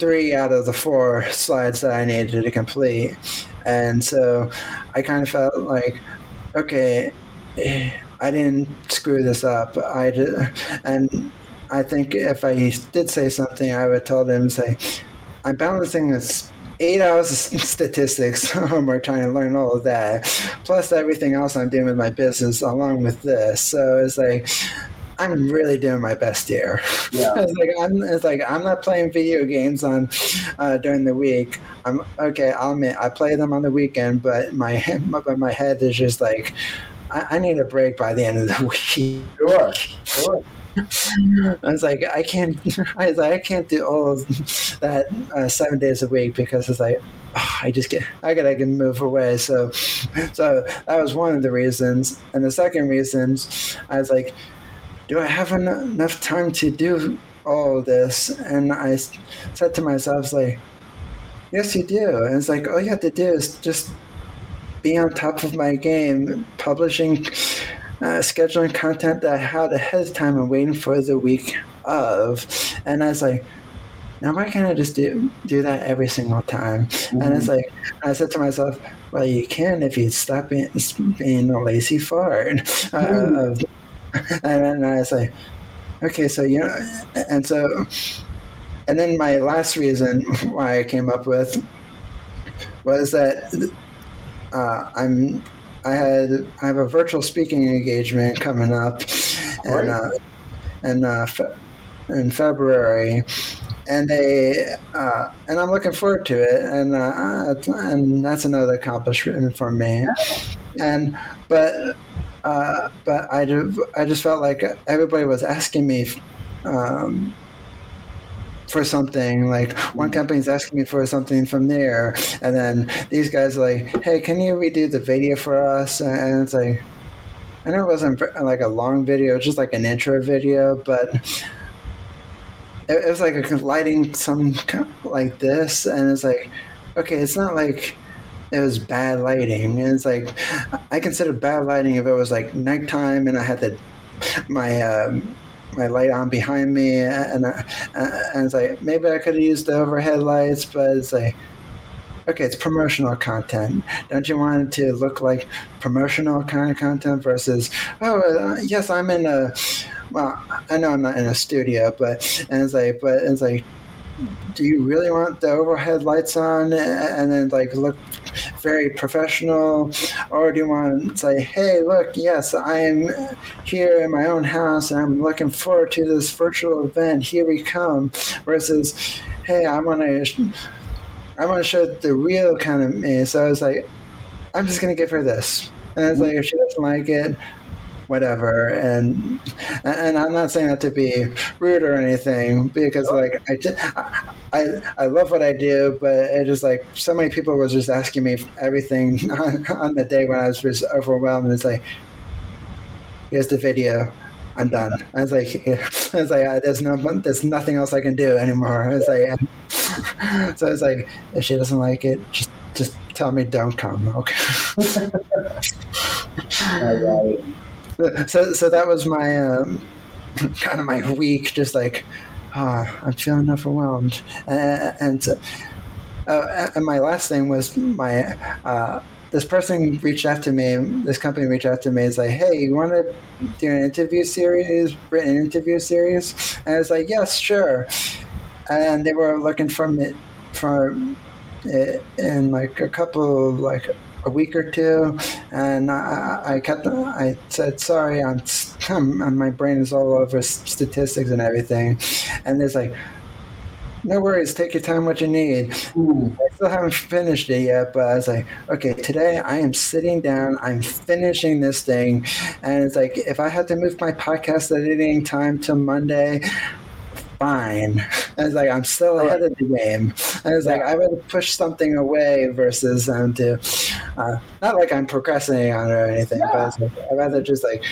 three out of the four slides that I needed to complete. And so I kind of felt like, okay, I didn't screw this up. I did, and I think if I did say something, I would tell them, say, I'm balancing this eight hours of statistics we're trying to learn all of that plus everything else i'm doing with my business along with this so it's like i'm really doing my best here Yeah. it's like i'm it's like i'm not playing video games on uh, during the week i'm okay i'll admit i play them on the weekend but my but my head is just like I, I need a break by the end of the week Sure. Sure. I was like, I can't, I was like, I can't do all of that uh, seven days a week because it's like, oh, I just get, I gotta get move away. So, so that was one of the reasons. And the second reason, I was like, do I have en- enough time to do all of this? And I said to myself, like, yes, you do. And it's like, all you have to do is just be on top of my game, publishing uh, scheduling content that I had ahead of time and waiting for the week of. And I was like, now why can't I just do do that every single time? And it's like I said to myself, well, you can if you stop being, being a lazy fart. Uh, and then I was like, okay, so you know, and so, and then my last reason why I came up with was that uh, I'm I had I have a virtual speaking engagement coming up, and uh, and uh, fe- in February, and they uh, and I'm looking forward to it, and uh, and that's another accomplishment for me, and but uh, but I do, I just felt like everybody was asking me. Um, for something like one company's asking me for something from there and then these guys are like hey can you redo the video for us? And it's like i know it wasn't like a long video just like an intro video but it, it was like a lighting some kind of like this and it's like okay it's not like it was bad lighting and it's like i consider bad lighting if it was like nighttime and i had the my um, my light on behind me, and uh, and it's like maybe I could have used the overhead lights, but it's like okay, it's promotional content. Don't you want it to look like promotional kind of content versus oh uh, yes, I'm in a well, I know I'm not in a studio, but and it's like but it's like do you really want the overhead lights on and then like look very professional? Or do you want to say hey look yes i am here in my own house and i'm looking forward to this virtual event. Here we come versus hey i want to i want to show the real kind of me. So i was like i'm just going to give her this. And it's like if she doesn't like it whatever and and i'm not saying that to be rude or anything because like i i i love what i do but it is like so many people was just asking me everything on, on the day when i was just overwhelmed and it's like here's the video I'm done. I was like, I was like, uh, there's no, there's nothing else I can do anymore. I was like, so I was like, if she doesn't like it, just, just tell me don't come, okay? so so that was my um, kind of my week just like oh, i'm feeling overwhelmed. Uh, and uh, and my last thing was my uh, this person reached out to me this company reached out to me is like hey you want to do an interview series written interview series? And i was like yes sure. And they were looking for me for in like a couple of like a week or two, and I, I kept I said sorry. I'm, I'm my brain is all over statistics and everything, and there's like. No worries, take your time what you need. Ooh. I still haven't finished it yet, but I was like, okay, today I am sitting down, I'm finishing this thing. And it's like, if I had to move my podcast editing time to Monday, fine. I was like I'm still ahead of the game. And it's like I would push something away versus um, to uh, not like I'm procrastinating on it or anything, yeah. but like, I'd rather just like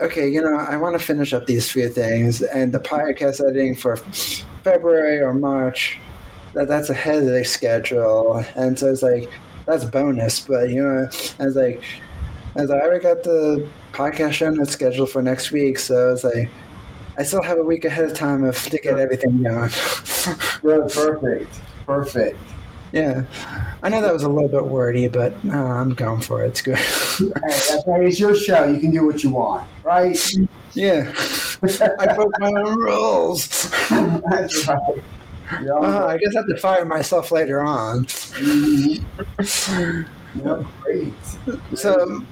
okay, you know, I want to finish up these few things, and the podcast editing for February or March, that that's ahead of the schedule, and so it's like that's bonus. But you know, I was like as I already got the podcast show notes scheduled for next week, so it's like I still have a week ahead of time of to get everything going. Good, perfect, perfect. Yeah, I know that was a little bit wordy, but uh, I'm going for it. It's good. hey, that's right. It's your show. You can do what you want, right? Yeah. I broke my own rules. that's right. Uh, I guess I have to fire myself later on. Mm-hmm. Great. So,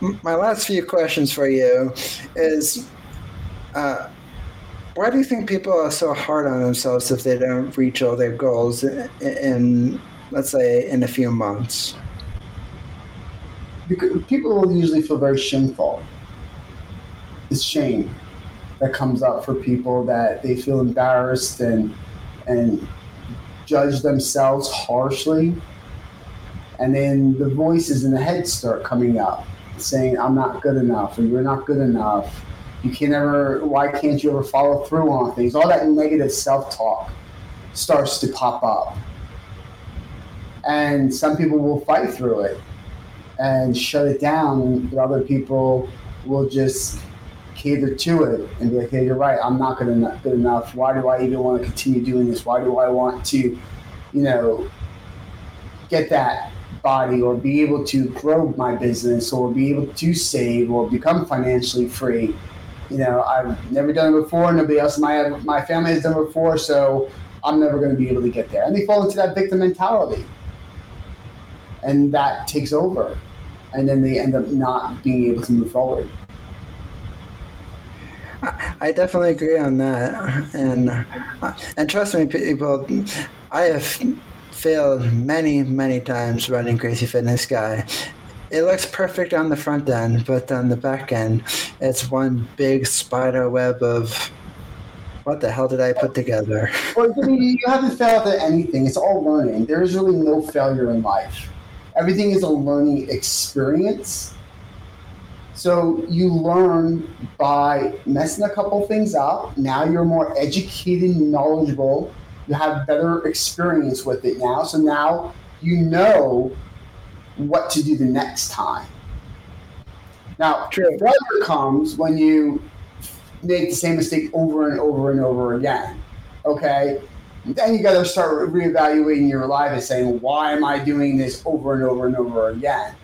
my last few questions for you is. Uh, why do you think people are so hard on themselves if they don't reach all their goals in, in let's say, in a few months? Because people usually feel very shameful. It's shame that comes up for people that they feel embarrassed and and judge themselves harshly. And then the voices in the head start coming up saying, I'm not good enough, or you're not good enough, you can never, why can't you ever follow through on things? All that negative self talk starts to pop up. And some people will fight through it and shut it down, and other people will just cater to it and be like, hey, you're right, I'm not good enough, good enough. Why do I even want to continue doing this? Why do I want to, you know, get that body or be able to grow my business or be able to save or become financially free? You know, I've never done it before. Nobody else in my my family has done it before, so I'm never going to be able to get there. And they fall into that victim mentality, and that takes over, and then they end up not being able to move forward. I definitely agree on that, and and trust me, people, I have failed many, many times running Crazy Fitness Guy, it looks perfect on the front end, but on the back end, it's one big spider web of what the hell did I put together? Well, I mean, you haven't failed at anything. It's all learning. There is really no failure in life. Everything is a learning experience. So you learn by messing a couple things up. Now you're more educated, knowledgeable. You have better experience with it now. So now you know what to do the next time. Now, True. failure comes when you make the same mistake over and over and over again. Okay? Then you got to start reevaluating your life and saying, why am I doing this over and over and over again?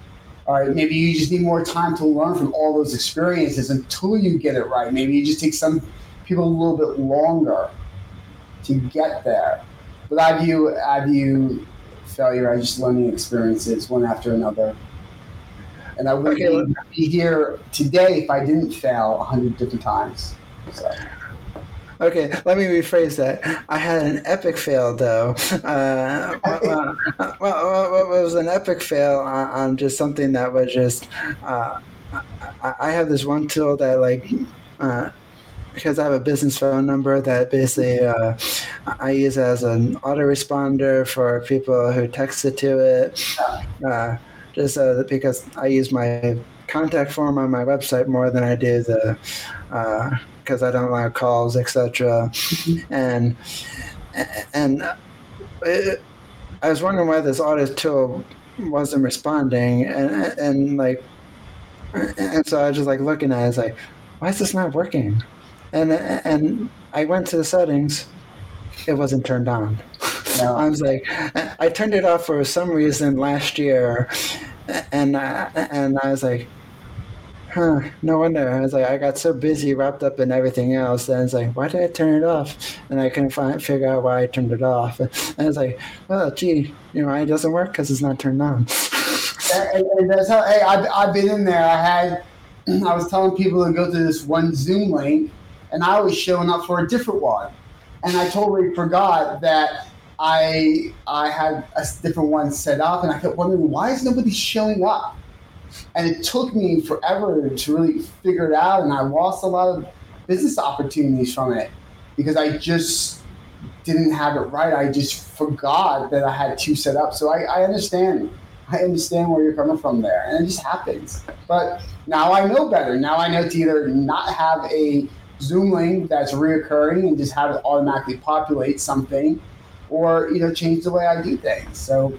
All right, maybe you just need more time to learn from all those experiences until you get it right. Maybe you just take some people a little bit longer to get there. But I view I view failure as just learning experiences one after another. And I wouldn't Okay. be here today if I didn't fail a hundred different times. So. Okay, let me rephrase that. I had an epic fail, though. Uh, well, well, well, well, it was an epic fail on, on just something that was just. Uh, I, I have this one tool that, like, uh, because I have a business phone number that basically uh, I use as an autoresponder for people who texted to it. Uh, just so that because I use my contact form on my website more than I do the. Uh, because I don't allow calls, etc. And and it, I was wondering why this audit tool wasn't responding, and and like, and so I was just like looking at it, I was like, why is this not working? And and I went to the settings, it wasn't turned on. No. I was like, I turned it off for some reason last year, and I, and I was like, huh, no wonder. I was like, I got so busy, wrapped up in everything else. And it's like, why did I turn it off? And I couldn't find figure out why I turned it off. And I was like, well, gee, you know, why it doesn't work because it's not turned on. and that's how hey I've, I've been in there i had i was telling people to go to this one zoom link and i was showing up for a different one. And i totally forgot that i i had a different one set up and i kept wondering why is nobody showing up? And it took me forever to really figure it out and i lost a lot of business opportunities from it because i just didn't have it right. I just forgot that i had two set up. So i, I understand. I understand where you're coming from there, and it just happens. But now I know better. Now I know to either not have a Zoom link that's reoccurring and just have it automatically populate something, or you know change the way I do things. So,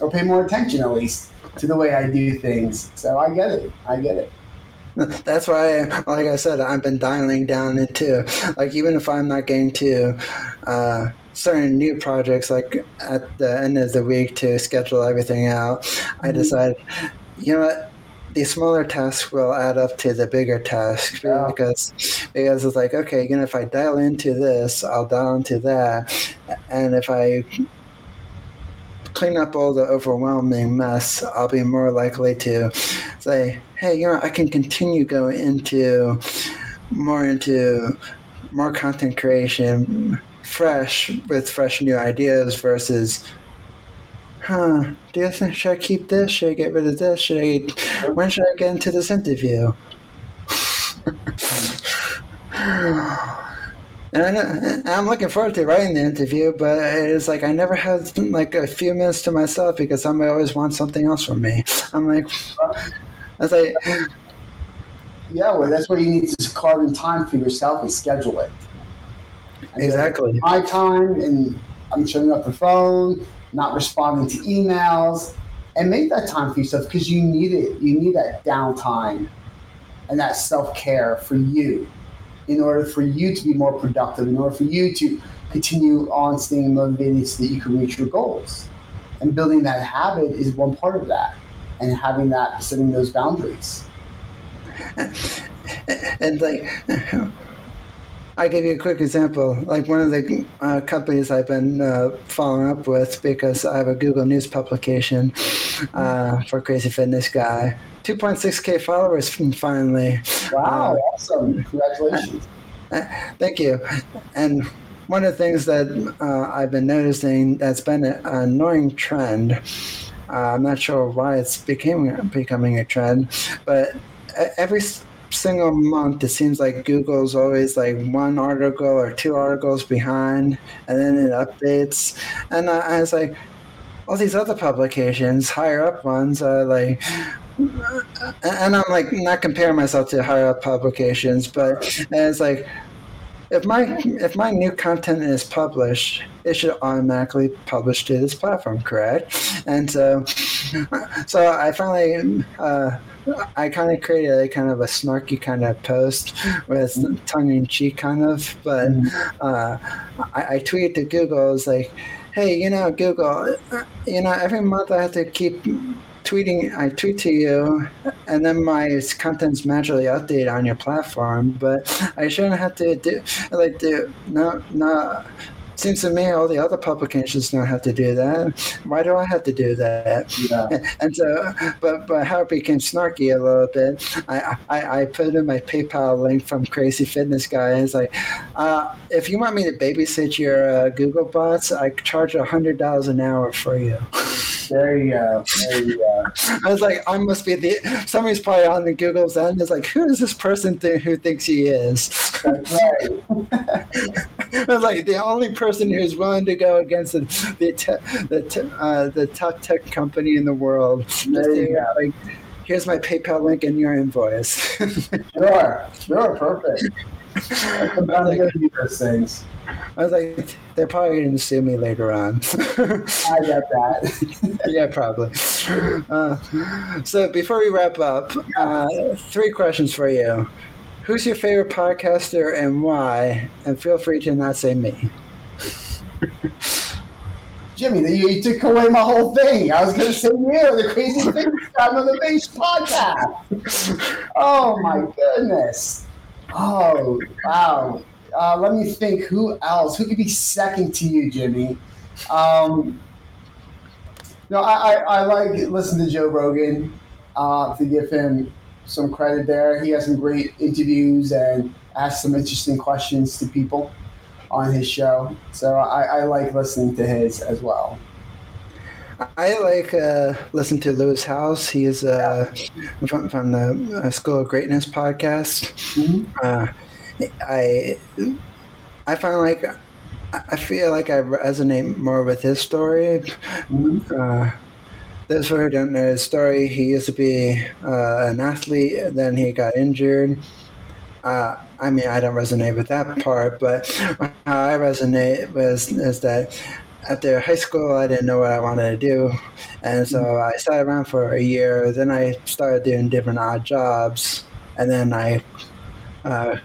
or pay more attention at least to the way I do things. So I get it. I get it. That's why, like I said, I've been dialing down into like even if I'm not getting to uh, certain new projects, like at the end of the week to schedule everything out, I decide, you know what, these smaller tasks will add up to the bigger task Yeah. because because it's like okay, you know, if I dial into this, I'll dial into that, and if I clean up all the overwhelming mess, I'll be more likely to say, hey, you know, I can continue going into more into more content creation, fresh with fresh new ideas versus, huh? Do you think should I keep this? Should I get rid of this? Should I? When should I get into this interview? And I, I'm looking forward to writing the interview, but it's like I never had like a few minutes to myself because somebody always wants something else from me. I'm like, I like, Yeah, well, that's where you need to carve in time for yourself and schedule it. And exactly. my time and I'm shutting up the phone, not responding to emails, and make that time for yourself because you need it. You need that downtime and that self care for you in order for you to be more productive, in order for you to continue on staying motivated so that you can reach your goals. And building that habit is one part of that, and having that, setting those boundaries. and like I give you a quick example. Like one of the uh, companies I've been uh, following up with because I have a Google News publication uh, for Crazy Fitness Guy. 2.6k followers finally. Wow, awesome! Congratulations. Thank you. And one of the things that uh, I've been noticing that's been an annoying trend. Uh, I'm not sure why it's became becoming a trend, but every single month it seems like Google's always like one article or two articles behind, and then it updates. And uh, I, I was like, all these other publications, higher up ones, are like and I'm like not comparing myself to higher up publications, but it's like if my if my new content is published, it should automatically publish to this platform, correct? And so, so I finally. Uh, I kind of created a kind of a snarky kind of post with tongue in cheek kind of, but uh, I, I tweeted to Google, I was like, hey, you know, Google, you know, every month I have to keep tweeting, I tweet to you, and then my content's magically updated on your platform. But I shouldn't have to do like do no no Seems to me all the other publications don't have to do that. Why do I have to do that? Yeah. And so, but but how it became snarky a little bit, I I, I put in my PayPal link from Crazy Fitness Guy. It's like, uh, if you want me to babysit your uh, Google bots, I charge a hundred dollars an hour for you. There you go. There you go. I was like, I must be the somebody's probably on the Google's end. Is like, who is this person th- who thinks he is? That's right. I was like, the only person who's willing to go against the the te- the, te- uh, the top tech company in the world. There you go. Like, here's my PayPal link and your invoice. Sure. Sure. Perfect. That's about to go do those things. I was like, they're probably going to sue me later on. I get that. yeah, probably. Uh, so before we wrap up, uh, three questions for you. Who's your favorite podcaster and why? And feel free to not say me. Jimmy, you, you took away my whole thing. I was going to say you, the crazy thing on the base podcast. Oh my goodness. Oh wow. Uh, let me think. Who else? Who could be second to you, Jimmy? Um, no, I, I, I like listen to Joe Rogan uh, to give him some credit there. He has some great interviews and asks some interesting questions to people on his show. So I, I like listening to his as well. I like uh, listen to Lewis Howes. He is uh, from, from the uh, School of Greatness podcast. Uh, I I find like I feel like I resonate more with his story. Uh, those who don't know his story, he used to be uh, an athlete, then he got injured. Uh, I mean, I don't resonate with that part, but how I resonate was is that after high school, I didn't know what I wanted to do, and so I sat around for a year. Then I started doing different odd jobs, and then I uh,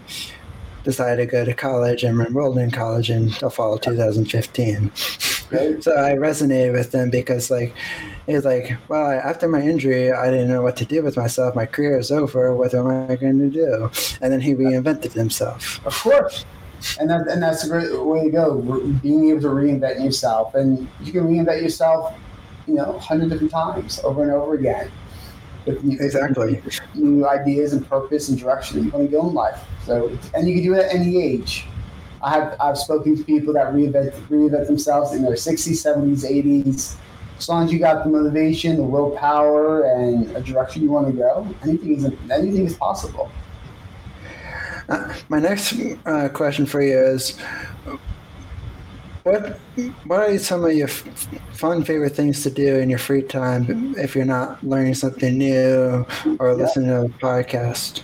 decided to go to college and enrolled in college in the fall of 2015. So I resonated with them because, like, it's like, well, after my injury, I didn't know what to do with myself. My career is over. What am I going to do? And then he reinvented himself. Of course. And that, and that's a great way to go. Being able to reinvent yourself, and you can reinvent yourself, you know, a hundred different times over and over again. Exactly. new ideas and purpose and direction that you want to go in life. So, and you can do it at any age. I have I've spoken to people that reinvent reinvent themselves in their 60s, 70s, 80s. As long as you got the motivation, the willpower, and a direction you want to go, anything is anything is possible. Uh, my next uh, question for you is what what are some of your f- fun favorite things to do in your free time if you're not learning something new or listening to a podcast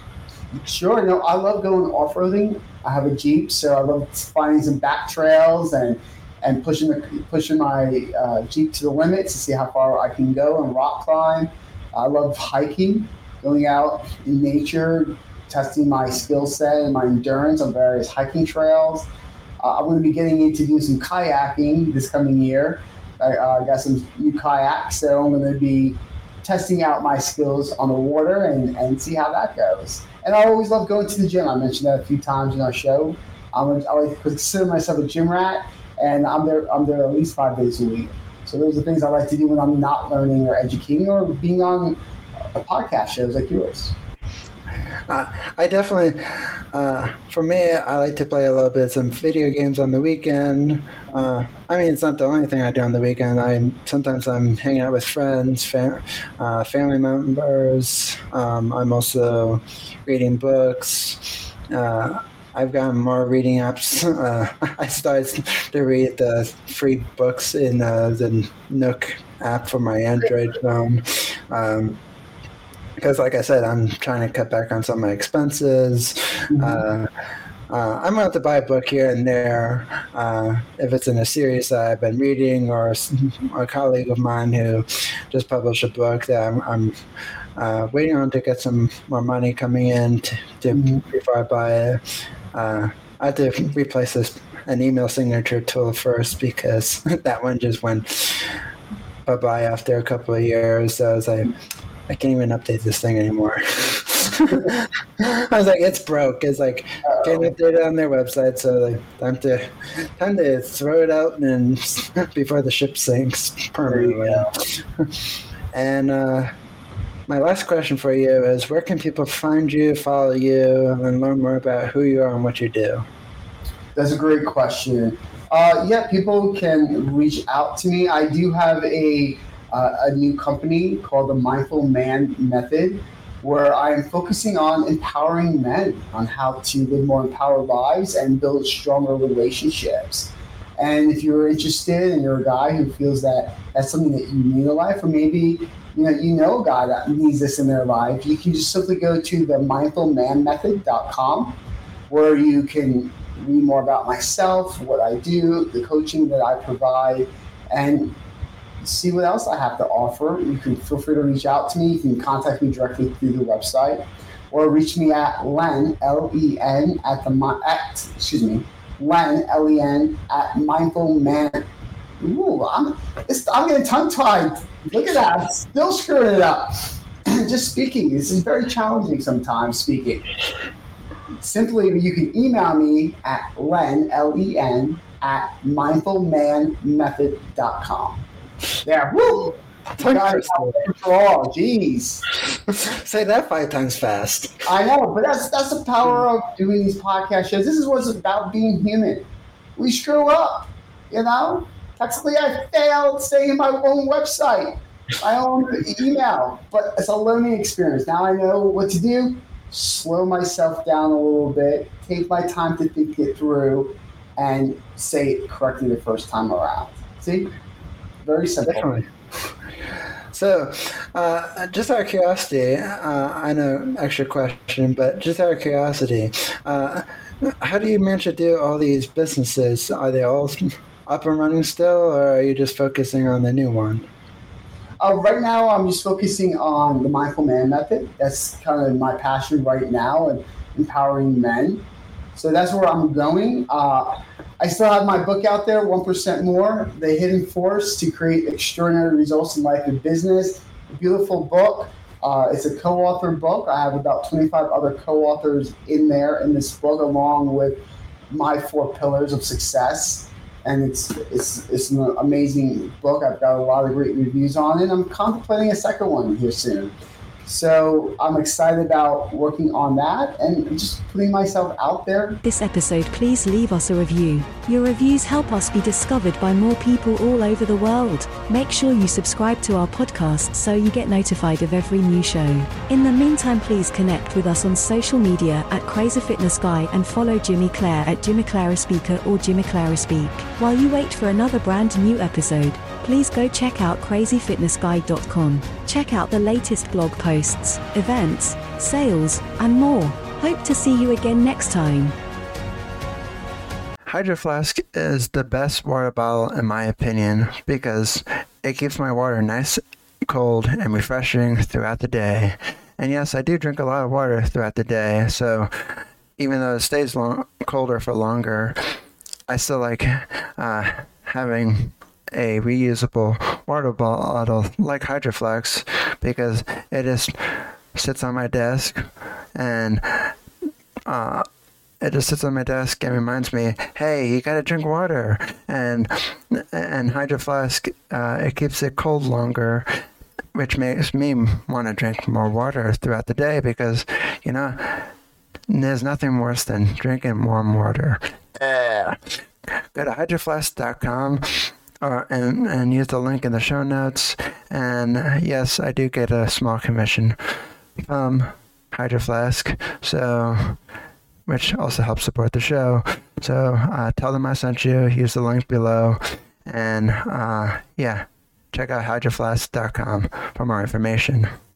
Sure. No, I love going off roading. I have a Jeep, so I love finding some back trails and and pushing the, pushing my uh, Jeep to the limits to see how far I can go and rock climb. I love hiking, going out in nature, testing my skill set and my endurance on various hiking trails. Uh, I'm going to be getting into doing some kayaking this coming year. I uh, got some new kayaks, so I'm going to be testing out my skills on the water and, and see how that goes. And I always love going to the gym. I mentioned that a few times in our show. I'm a, I consider myself a gym rat, and I'm there. I'm there at least five days a week. So those are things I like to do when I'm not learning or educating or being on a podcast shows like yours. Uh, i definitely uh, for me i like to play a little bit some video games on the weekend uh, i mean it's not the only thing i do on the weekend i sometimes i'm hanging out with friends fam- uh, family members um, i'm also reading books uh, I've gotten more reading apps. Uh, I started to read the free books in uh, the Nook app for my Android phone. Um, because, like I said, I'm trying to cut back on some of my expenses. Uh, uh, I'm going to buy a book here and there uh, if it's in a series that I've been reading, or a colleague of mine who just published a book that I'm, I'm uh, waiting on to get some more money coming in to, to Mhm. before I buy it. Uh, I have to replace this an email signature tool first because that one just went bye bye after a couple of years. So I was like, I can't even update this thing anymore. I was like, it's broke. It's like can't update it on their website, so like time to time to throw it out and before the ship sinks permanently. and uh, my last question for you is: Where can people find you, follow you, and learn more about who you are and what you do? That's a great question. Uh, yeah, people can reach out to me. I do have a uh, a new company called the Mindful Man Method, where I am focusing on empowering men on how to live more empowered lives and build stronger relationships. And if you're interested and you're a guy who feels that that's something that you need in life, or maybe you know you know a guy that needs this in their life, you can just simply go to the mindfulmanmethod.com where you can read more about myself, what I do, the coaching that I provide, and see what else I have to offer. You can feel free to reach out to me. You can contact me directly through the website or reach me at Len, L E N, at the, at, excuse me, Len, L E N, at Mindful Man. Ooh, I'm, I'm getting tongue tied. Look at that. I'm still screwing it up. Just speaking, this is very challenging sometimes speaking. Simply, you can email me at len, L E N, at mindfulmanmethod.com. Yeah, woo! All. Jeez. Say that five times fast. I know, but that's that's the power of doing these podcast shows. This is what's about being human. We screw up, you know. Technically, I failed saying my own website, my own email, but it's a learning experience. Now I know what to do. Slow myself down a little bit, take my time to think it through, and say it correctly the first time around. See, very simple. Definitely. So, uh, just out of curiosity, uh, I know extra question, but just out of curiosity, uh, how do you manage to do all these businesses? Are they all up and running still, or are you just focusing on the new one? Uh, right now, I'm just focusing on the Mindful Man method. That's kind of my passion right now, and empowering men. So that's where I'm going. Uh, I still have my book out there, 1% More The Hidden Force to Create Extraordinary Results in Life and Business. Beautiful book. Uh, it's a co authored book. I have about 25 other co authors in there in this book, along with my four pillars of success. And it's, it's, it's an amazing book. I've got a lot of great reviews on it. I'm contemplating a second one here soon. So I'm excited about working on that and just putting myself out there. This episode, please leave us a review. Your reviews help us be discovered by more people all over the world. Make sure you subscribe to our podcast so you get notified of every new show. In the meantime, please connect with us on social media at Crazy Fitness Guy and follow Jimmy Clare at Jimmy Clare Speaker or Jimmy Clare Speak. While you wait for another brand new episode, please go check out crazyfitnessguy.com. Check out the latest blog posts, events, sales, and more. Hope to see you again next time. Hydro Flask is the best water bottle in my opinion because it keeps my water nice, cold, and refreshing throughout the day. And yes, I do drink a lot of water throughout the day, so even though it stays long, colder for longer, I still like uh, having a reusable water bottle like Hydro Flask because it just sits on my desk and uh, it just sits on my desk and reminds me, hey, you gotta drink water. And and Hydro Flask, uh, it keeps it cold longer, which makes me want to drink more water throughout the day because, you know, there's nothing worse than drinking warm water. Uh, go to hydroflask.com uh, and and use the link in the show notes. And uh, yes, I do get a small commission from Hydro Flask, so which also helps support the show. So uh, tell them I sent you. Use the link below, and uh, yeah, check out hydroflask.com for more information.